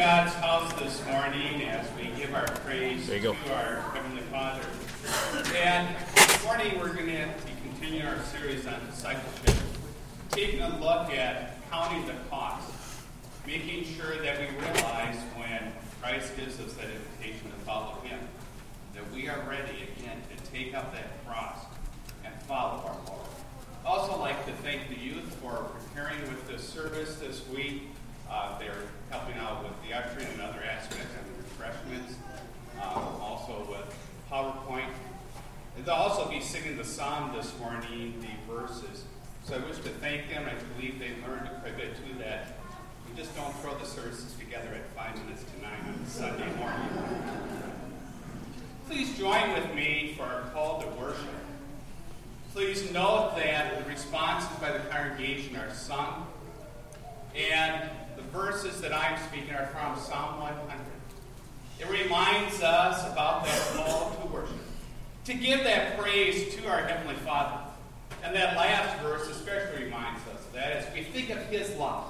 God's house this morning as we give our praise to go. our Heavenly Father. And this morning we're going to be continuing our series on discipleship, taking a look at counting the cost, making sure that we realize when Christ gives us that invitation to follow Him, that we are ready again to take up that cross and follow our Lord. Also, like to thank the youth for preparing with this service this week. Uh, they're helping out with the ushering and other aspects and the refreshments, um, also with PowerPoint. And they'll also be singing the psalm this morning, the verses. So I wish to thank them. I believe they learned quite a bit too that we just don't throw the services together at five minutes to nine on Sunday morning. Please join with me for our call to worship. Please note that the responses by the congregation are sung, and verses that I'm speaking are from Psalm 100. It reminds us about that call to worship, to give that praise to our Heavenly Father. And that last verse especially reminds us of that as we think of His love,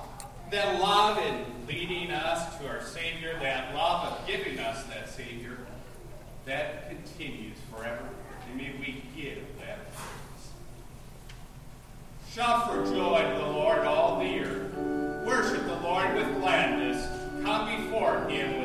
that love in leading us to our Savior, that love of giving us that Savior, that continues forever. And may we give that praise. Shout for joy With gladness. Come before him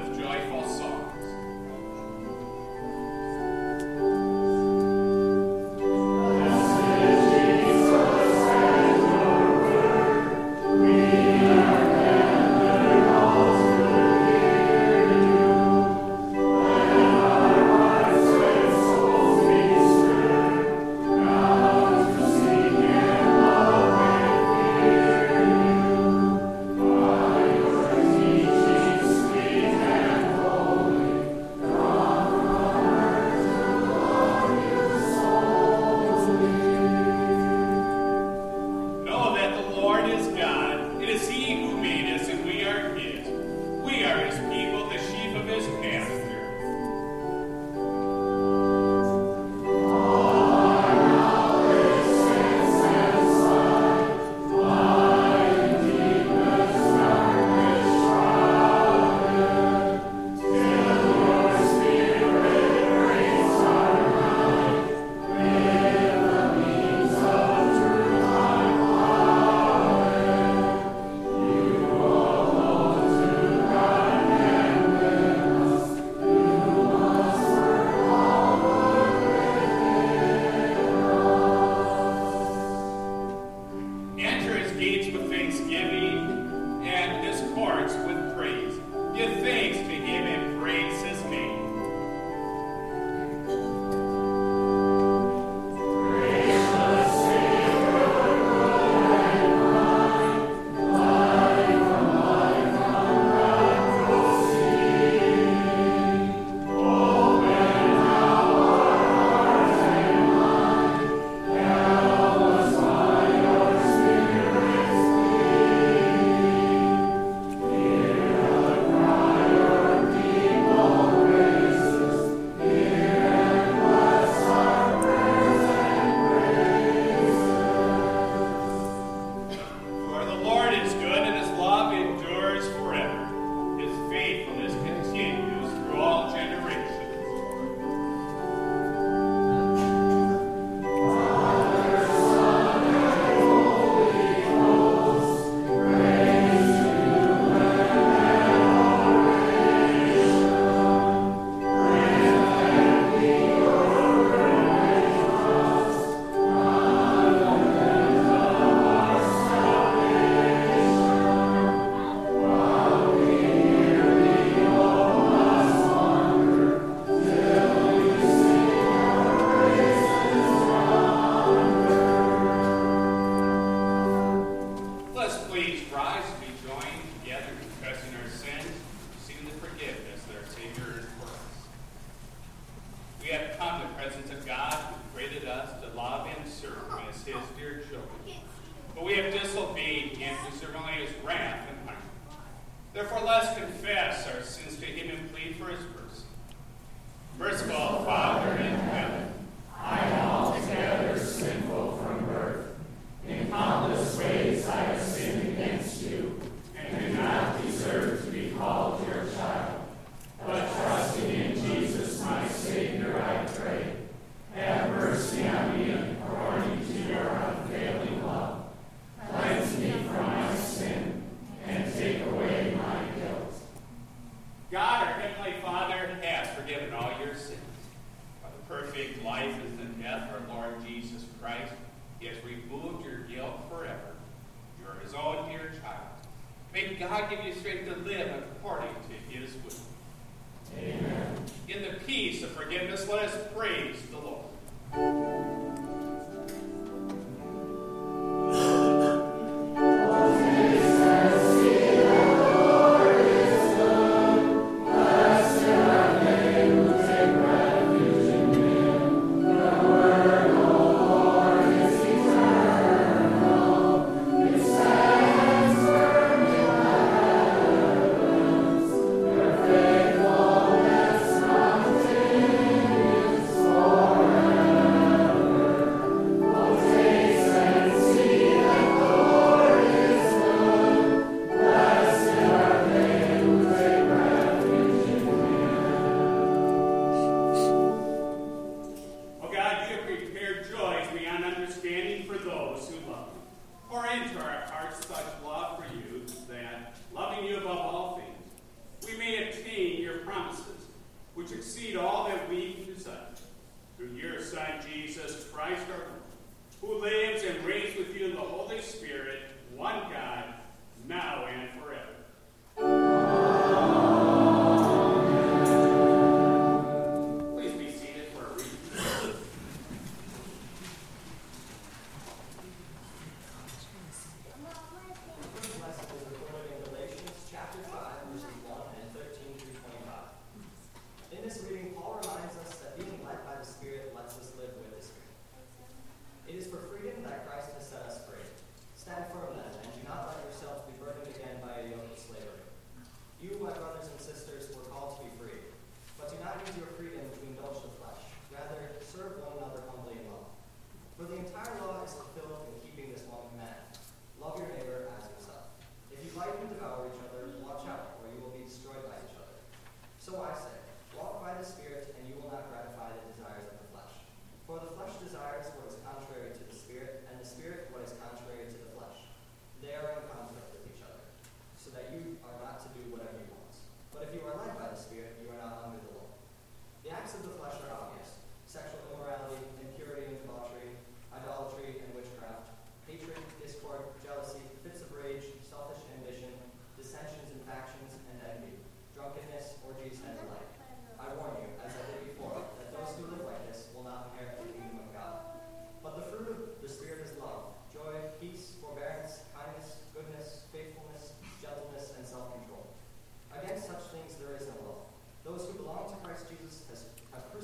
to forgiveness. Let us praise the Lord.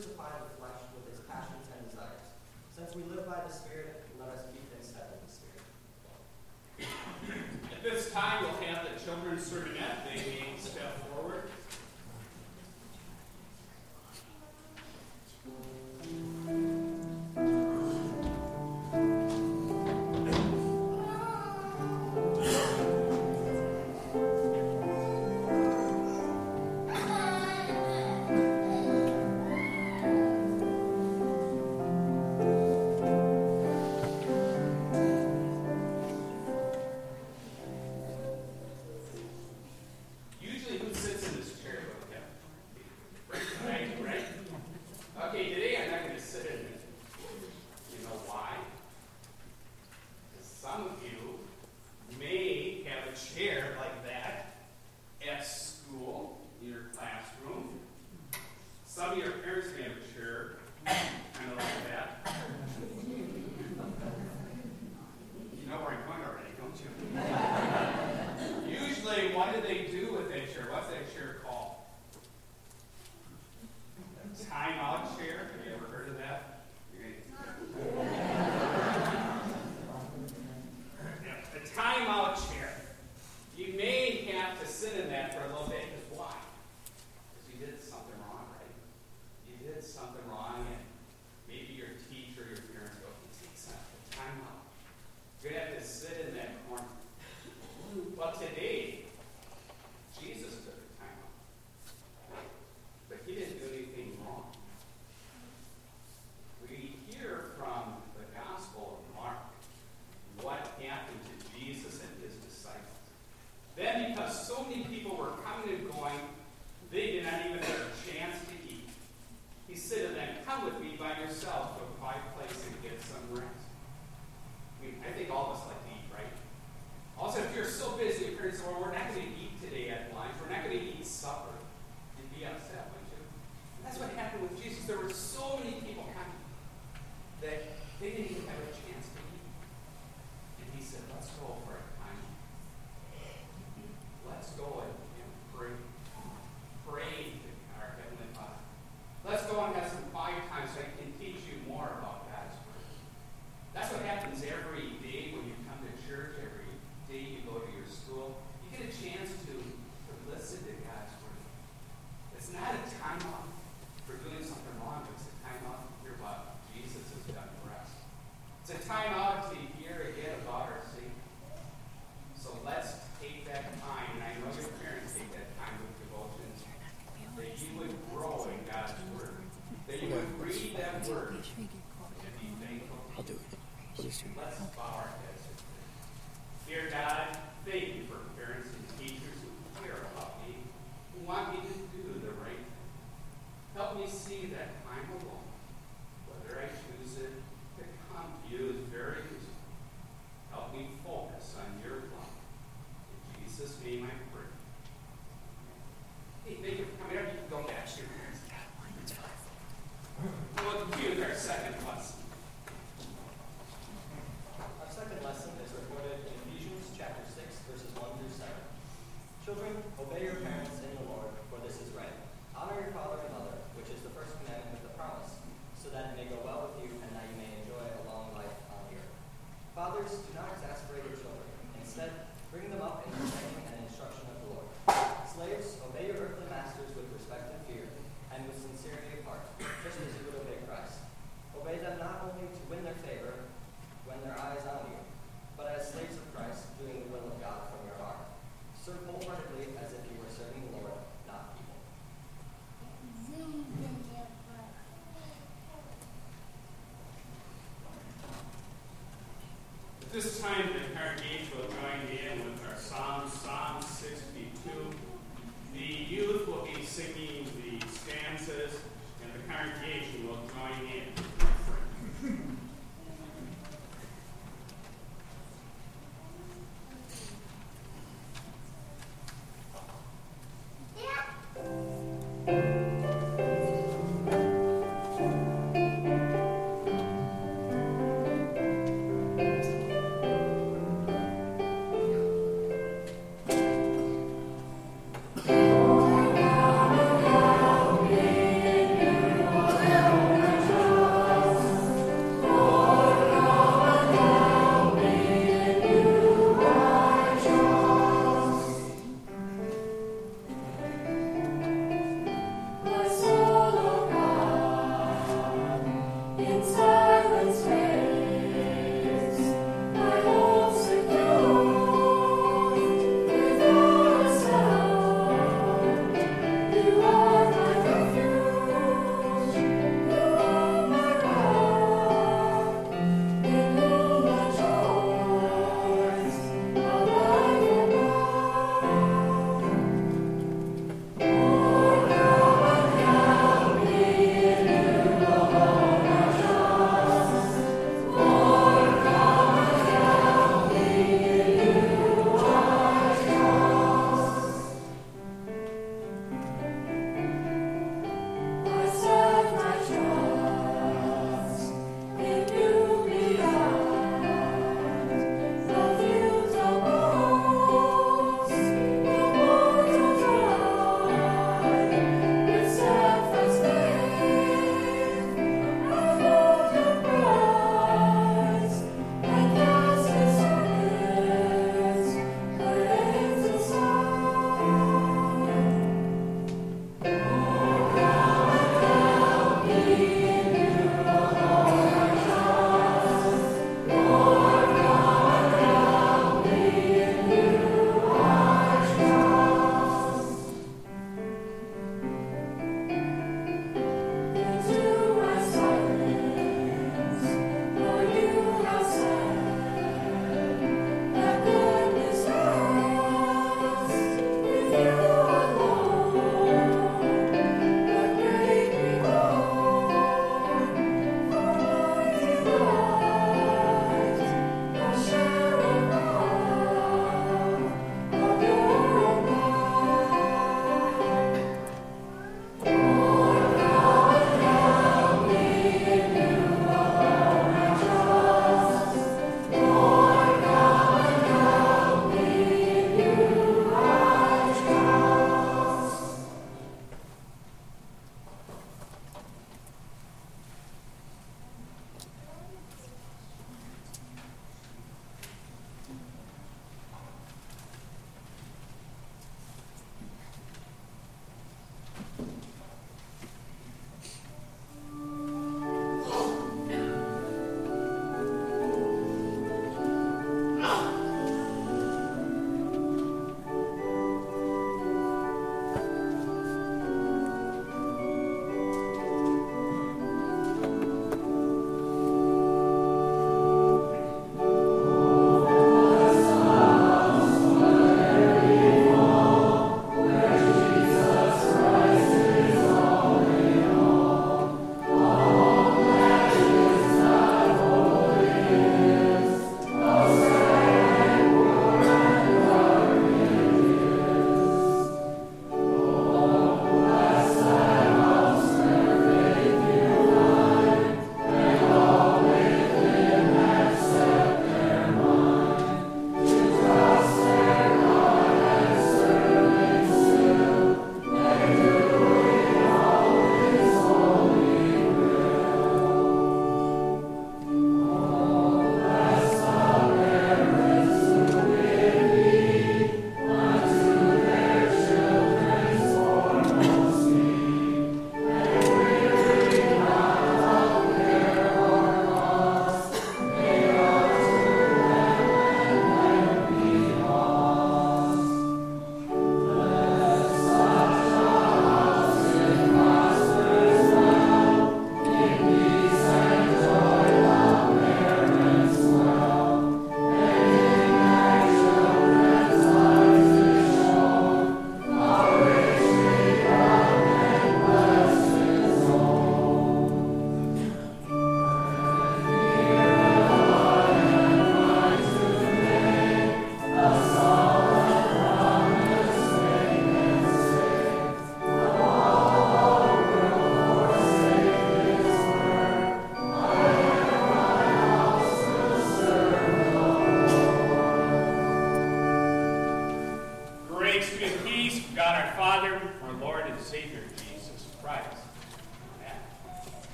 crucify the flesh with its passions and desires. Since we live by the Spirit, let us keep in step with the Spirit. At this time, we'll have the children serving at the They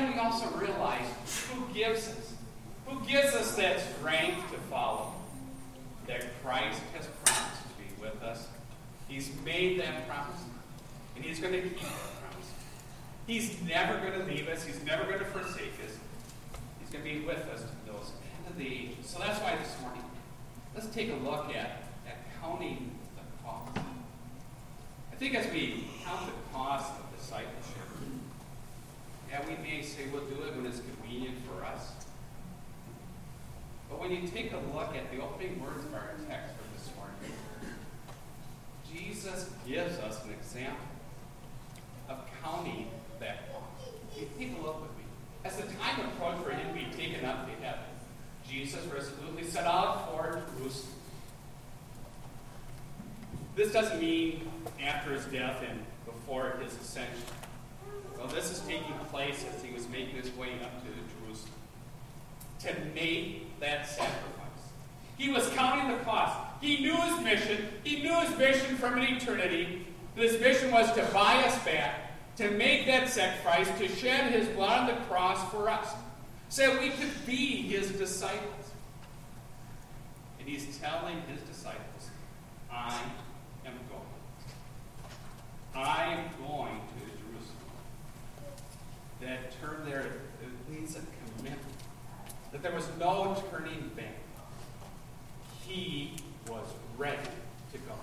then we also realize who gives us, who gives us that strength to follow. That Christ has promised to be with us. He's made that promise, and He's going to keep that promise. He's never going to leave us. He's never going to forsake us. He's going to be with us to those end of the age. So that's why this morning, let's take a look at, at counting the cost. I think as we count the cost of discipleship, yeah, we may say we'll do it when it's convenient for us. But when you take a look at the opening words of our text for this morning, Jesus gives us an example of counting that. You take a look with me. As the time approached for him to be taken up to heaven, Jesus resolutely set out for Jerusalem. This doesn't mean after his death and before his ascension. Well, this is taking place as he was making his way up to Jerusalem to make that sacrifice. He was counting the cost. He knew his mission. He knew his mission from an eternity. This mission was to buy us back, to make that sacrifice, to shed his blood on the cross for us, so that we could be his disciples. And he's telling his disciples, I am going. I am going to Jerusalem. That term there it means a commitment. That there was no turning back. He was ready to go.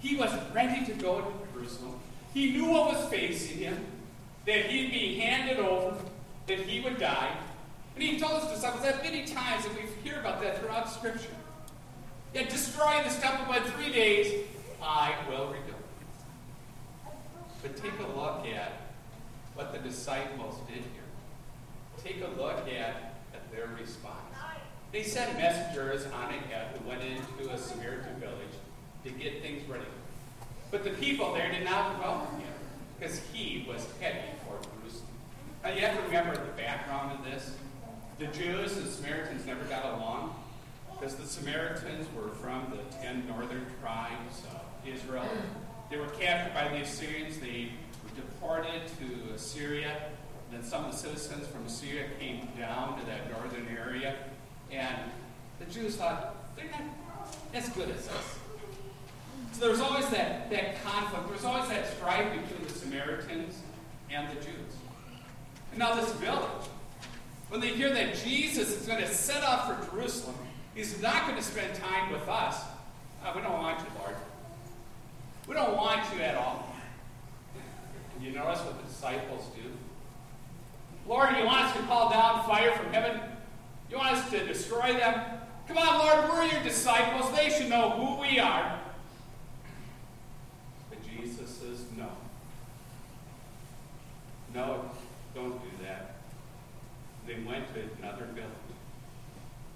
He was ready to go to Jerusalem. He knew what was facing him, that he'd be handed over, that he would die. And he told his disciples that many times, and we hear about that throughout Scripture. Yet destroy this temple by three days, I will rebuild it. But take a look at what the disciples did here. Take a look at, at their response. They sent messengers on ahead who went into a Samaritan village to get things ready. But the people there did not welcome him because he was heading for Jerusalem. Now you have to remember the background of this. The Jews and Samaritans never got along because the Samaritans were from the ten northern tribes of Israel. They were captured by the Assyrians. They were deported to Assyria. Then some of the citizens from Assyria came down to that northern area. And the Jews thought, they're not as good as us. So there was always that, that conflict. There was always that strife between the Samaritans and the Jews. And now this village, when they hear that Jesus is going to set off for Jerusalem, he's not going to spend time with us. Uh, we don't want you, Lord. We don't want you at all. And you notice what the disciples do? Lord, you want us to call down fire from heaven? You want us to destroy them? Come on, Lord, we're your disciples. They should know who we are. But Jesus says, no. No, don't do that. They went to another village.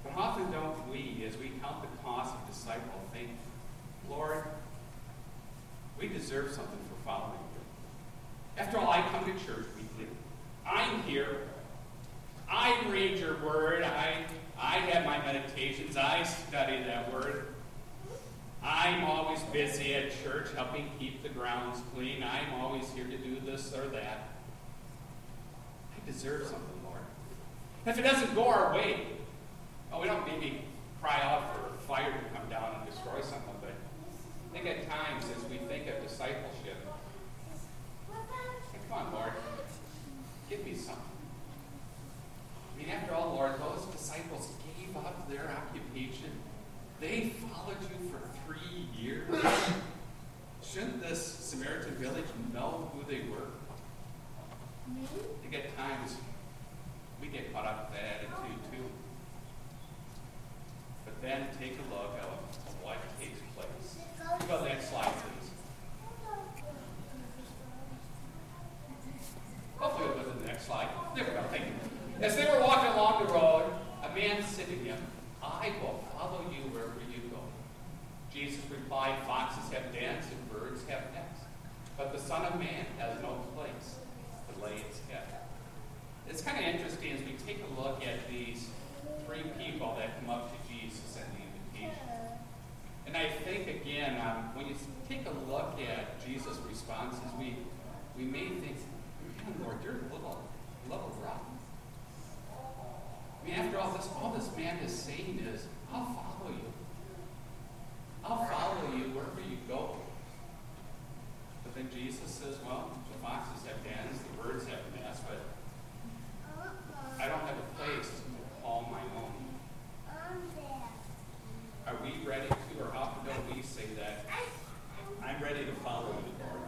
But often don't we, as we count the cost of disciple, think, Lord, we deserve something for following you. After all, I come to church weekly. I'm here. I read your word. I, I have my meditations. I study that word. I'm always busy at church helping keep the grounds clean. I'm always here to do this or that deserve something more. If it doesn't go our way, oh, we don't maybe cry out for fire to come down and destroy something, but I think at times as we think of discipleship, come on, Lord, give me something. I mean, after all, Lord, those disciples gave up their occupation. They followed you for three years. Shouldn't this Samaritan village know who they were? I think at times we get caught up with that attitude too. But then take a look at what takes place. Go to the next slide, please. Hopefully we'll go to the next slide. There we go, thank you. As they were walking along the road, a man said to him, I will follow you wherever you go. Jesus replied, Foxes have dens and birds have nests, but the Son of Man has no place to lay its head. It's kind of interesting as we take a look at these three people that come up to Jesus and the invitation. And I think, again, um, when you take a look at Jesus' responses, we, we may think, man, Lord, you're a little, little rough. I mean, after all this, all this man is saying is, I'll follow you. I'll follow you wherever you go. But then Jesus says, well, the foxes have dens, the birds have nests, but I don't have a place to call my own. Are we ready to, or how do we say that? I'm ready to follow you, Lord.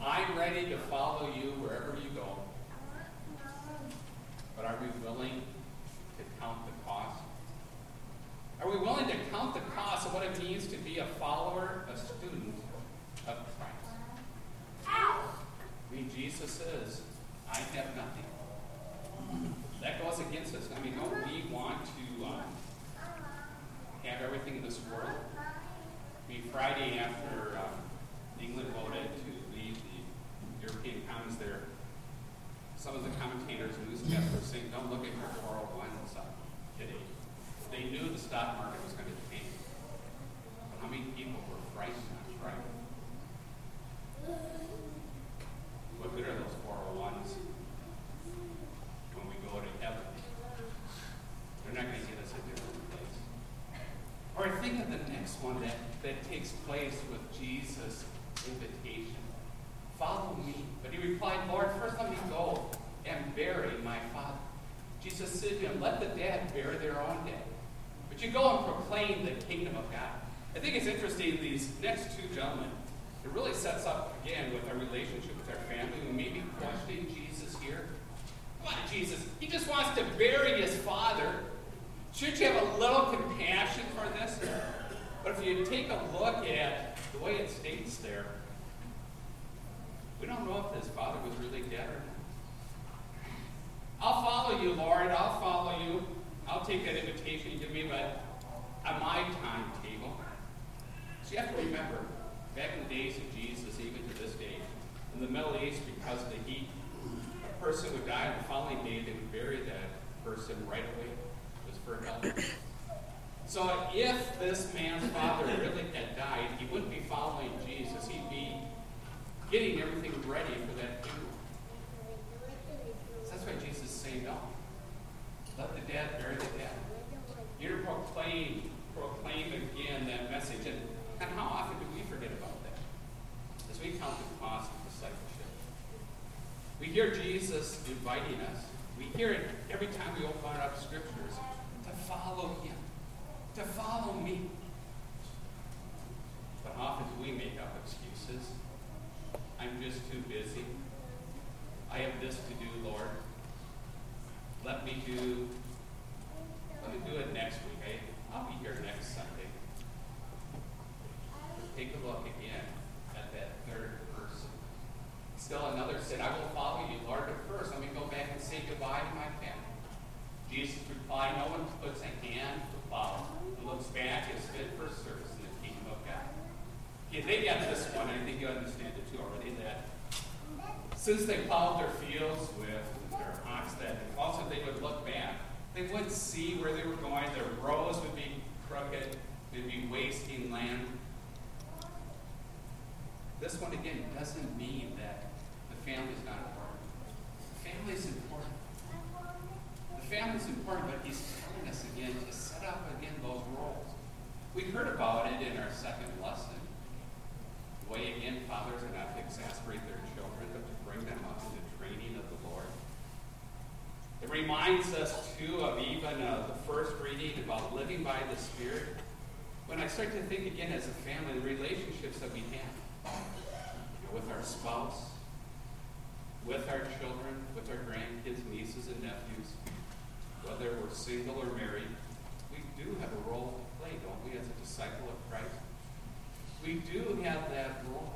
I'm ready to follow you wherever you go. But are we willing to count the cost? Are we willing to count the cost of what it means to be a follower, a student of Christ? I mean, Jesus says, I have nothing. That goes against us. I mean, don't we want to um, have everything in this world? I mean, Friday after um, England voted to leave the European Commons there, some of the commentators and were saying, don't look at your 401s today. They knew the stock market was going to tank. Many people were frightened not right? What good are those 401s when we go to heaven? They're not going to get us a different place. Or think of the next one that, that takes place with Jesus' invitation. Follow me. But he replied, Lord, first let me go and bury my father. Jesus said to him, Let the dead bury their own dead. But you go and proclaim the kingdom of God. I think it's interesting, these next two gentlemen, it really sets up, again, with our relationship with our family. We may be questioning Jesus here. Come on, Jesus. He just wants to bury his father. Should you have a little compassion for this? But if you take a look at the way it states there, we don't know if his father was really dead or not. I'll follow you, Lord. I'll follow you. I'll take that invitation you give me, but on my timetable. So you have to remember, back in the days of Jesus, even to this day, in the Middle East, because of the heat, a person would die on the following day, they would bury that person right away. It was for health. So if this man's father really had died, he wouldn't be following Jesus. He'd getting everything ready for that funeral. So that's why Jesus saying no. Let the dead bury the dead. You're to proclaim, proclaim again that message. And, and how often do we forget about that? As we count the cost of discipleship. We hear Jesus inviting us. We hear it every time we open up scriptures to follow him. To follow me. But often do we make up excuses? I'm just too busy. I have this to do, Lord. Let me do let me do it next week. I, I'll be here next Sunday. Take a look again at that third person. Still another said, I will follow you, Lord, but first let me go back and say goodbye to my family. Jesus replied, No one puts a hand to plow and looks back is fit for service in the kingdom of God. They get this one, I think you understand it too already, that since they plowed their fields with their ox, that also they would look back. They wouldn't see where they were going. Their rows would be crooked. They'd be wasting land. This one, again, doesn't mean that the family is not important. The family is important. The family is important, but he's telling us again to set up again those roles. We heard about it in our second lesson. The way, again, fathers are not to exasperate their children, but to bring them up in the training of the Lord. It reminds us, too, of even uh, the first reading about living by the Spirit. When I start to think again as a family, the relationships that we have you know, with our spouse, with our children, with our grandkids, nieces, and nephews, whether we're single or married, we do have a role to play, don't we, as a disciple of Christ? We do have that role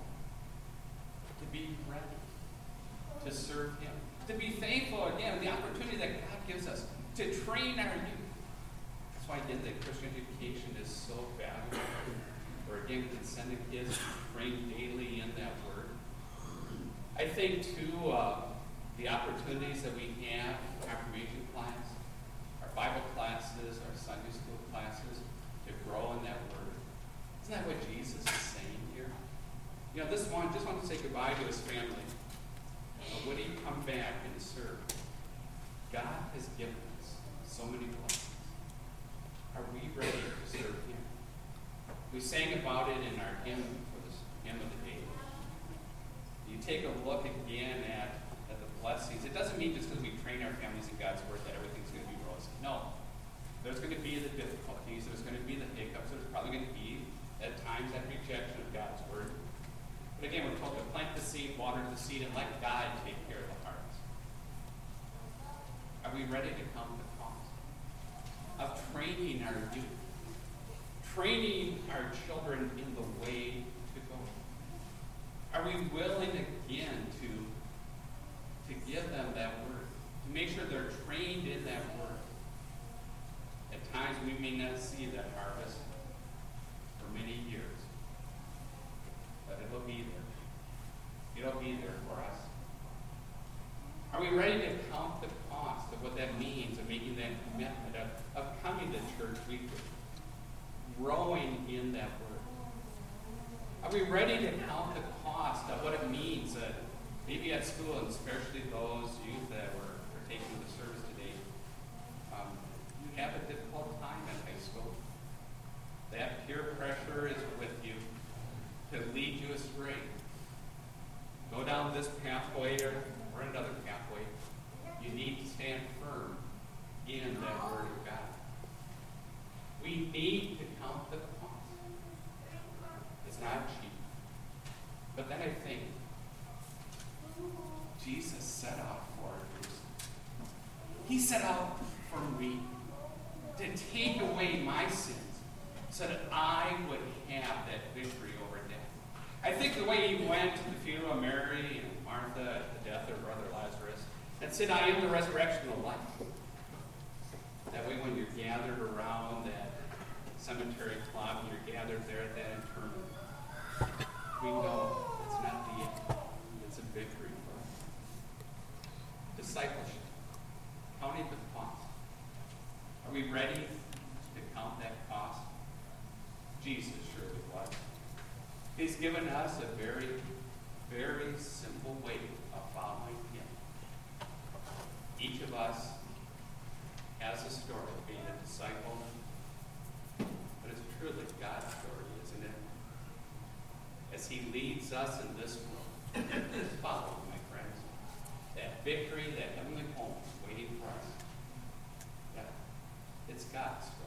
to be ready, to serve Him, to be thankful again, the opportunity that God gives us to train our youth. That's why, again, the Christian education is so valuable. Or again, can send the kids to train daily in that Word. I think, too, uh, the opportunities that we have, confirmation class, our Bible classes, our Sunday school classes, to grow in that Word. Isn't that what Jesus is saying here? You know, this one just want to say goodbye to his family. Would he come back and serve? God has given us so many blessings. Are we ready to serve him? We sang about it in our hymn for this hymn of the day. You take a look again at, at the blessings. It doesn't mean just because we train our families in God's word that everything's going to be rosy. No. There's going to be the difficulties. There's going to be the hiccups. There's probably going to be, at times, that rejection of God's word. But again, we're plant the seed, water the seed, and let God take care of the hearts. Are we ready to come to the cost of training our youth, training our children in the way to go? Are we willing again to, to give them that word, to make sure they're trained in that word? At times we may not see that harvest for many years, but it'll be there. It'll be there for us. Are we ready to count the cost of what that means of making that commitment, of, of coming to church weekly, growing in that word? Are we ready to count the cost of what it means that maybe at school, and especially those youth that were, taking the service today, um, have a difficult time at high school. That peer pressure is with you to lead you astray. Go down this pathway or, or another pathway. You need to stand firm in that Word of God. We need to count the cost. It's not cheap. But then I think Jesus set out for us. He set out for me to take away my sins so that I would have that victory over death. I think the way he went to the funeral of Mary and Martha at the death of brother Lazarus and said, I am the resurrection of life. That way, when you're gathered around that cemetery plot, when you're gathered there at that interment, we know it's not the end, it's a victory for us. Discipleship, counting the cost. Are we ready to count that cost? Jesus surely was. He's given us a very, very simple way of following Him. Each of us has a story of being a disciple, but it's truly God's story, isn't it? As He leads us in this world, follow, my friends. That victory, that heavenly home waiting for us. Yeah, it's God's story.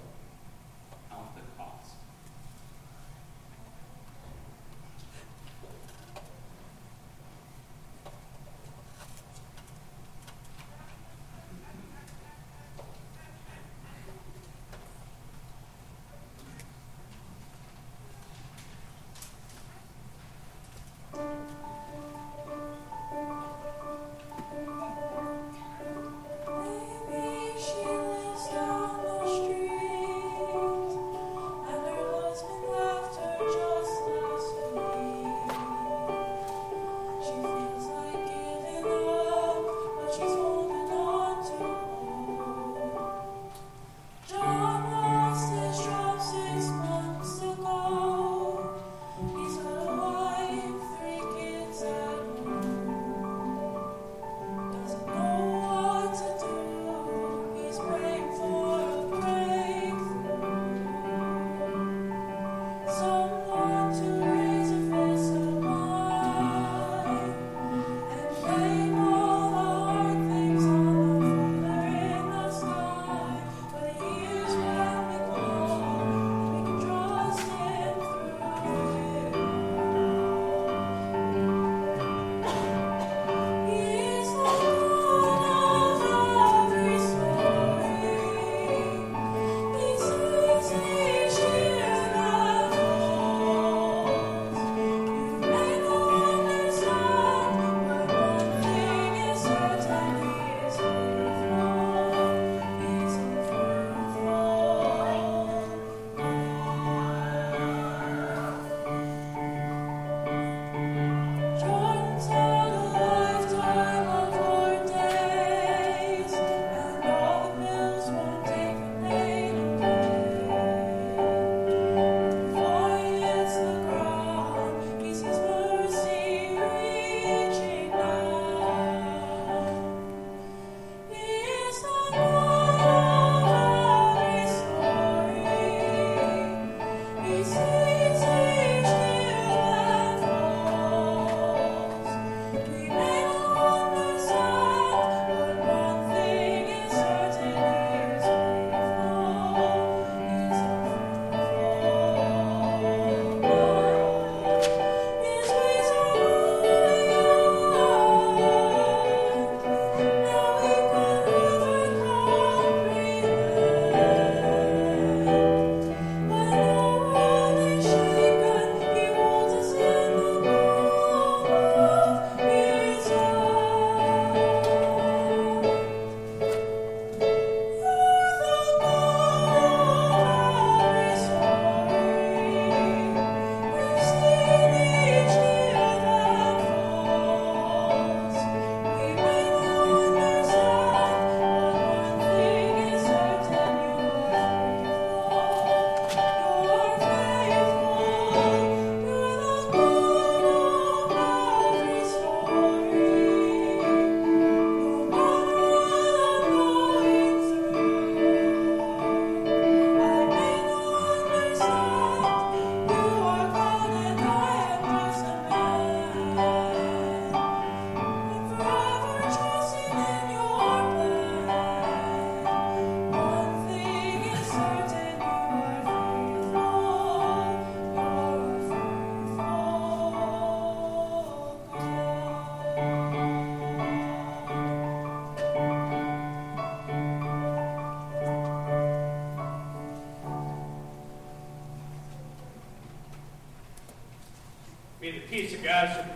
Peace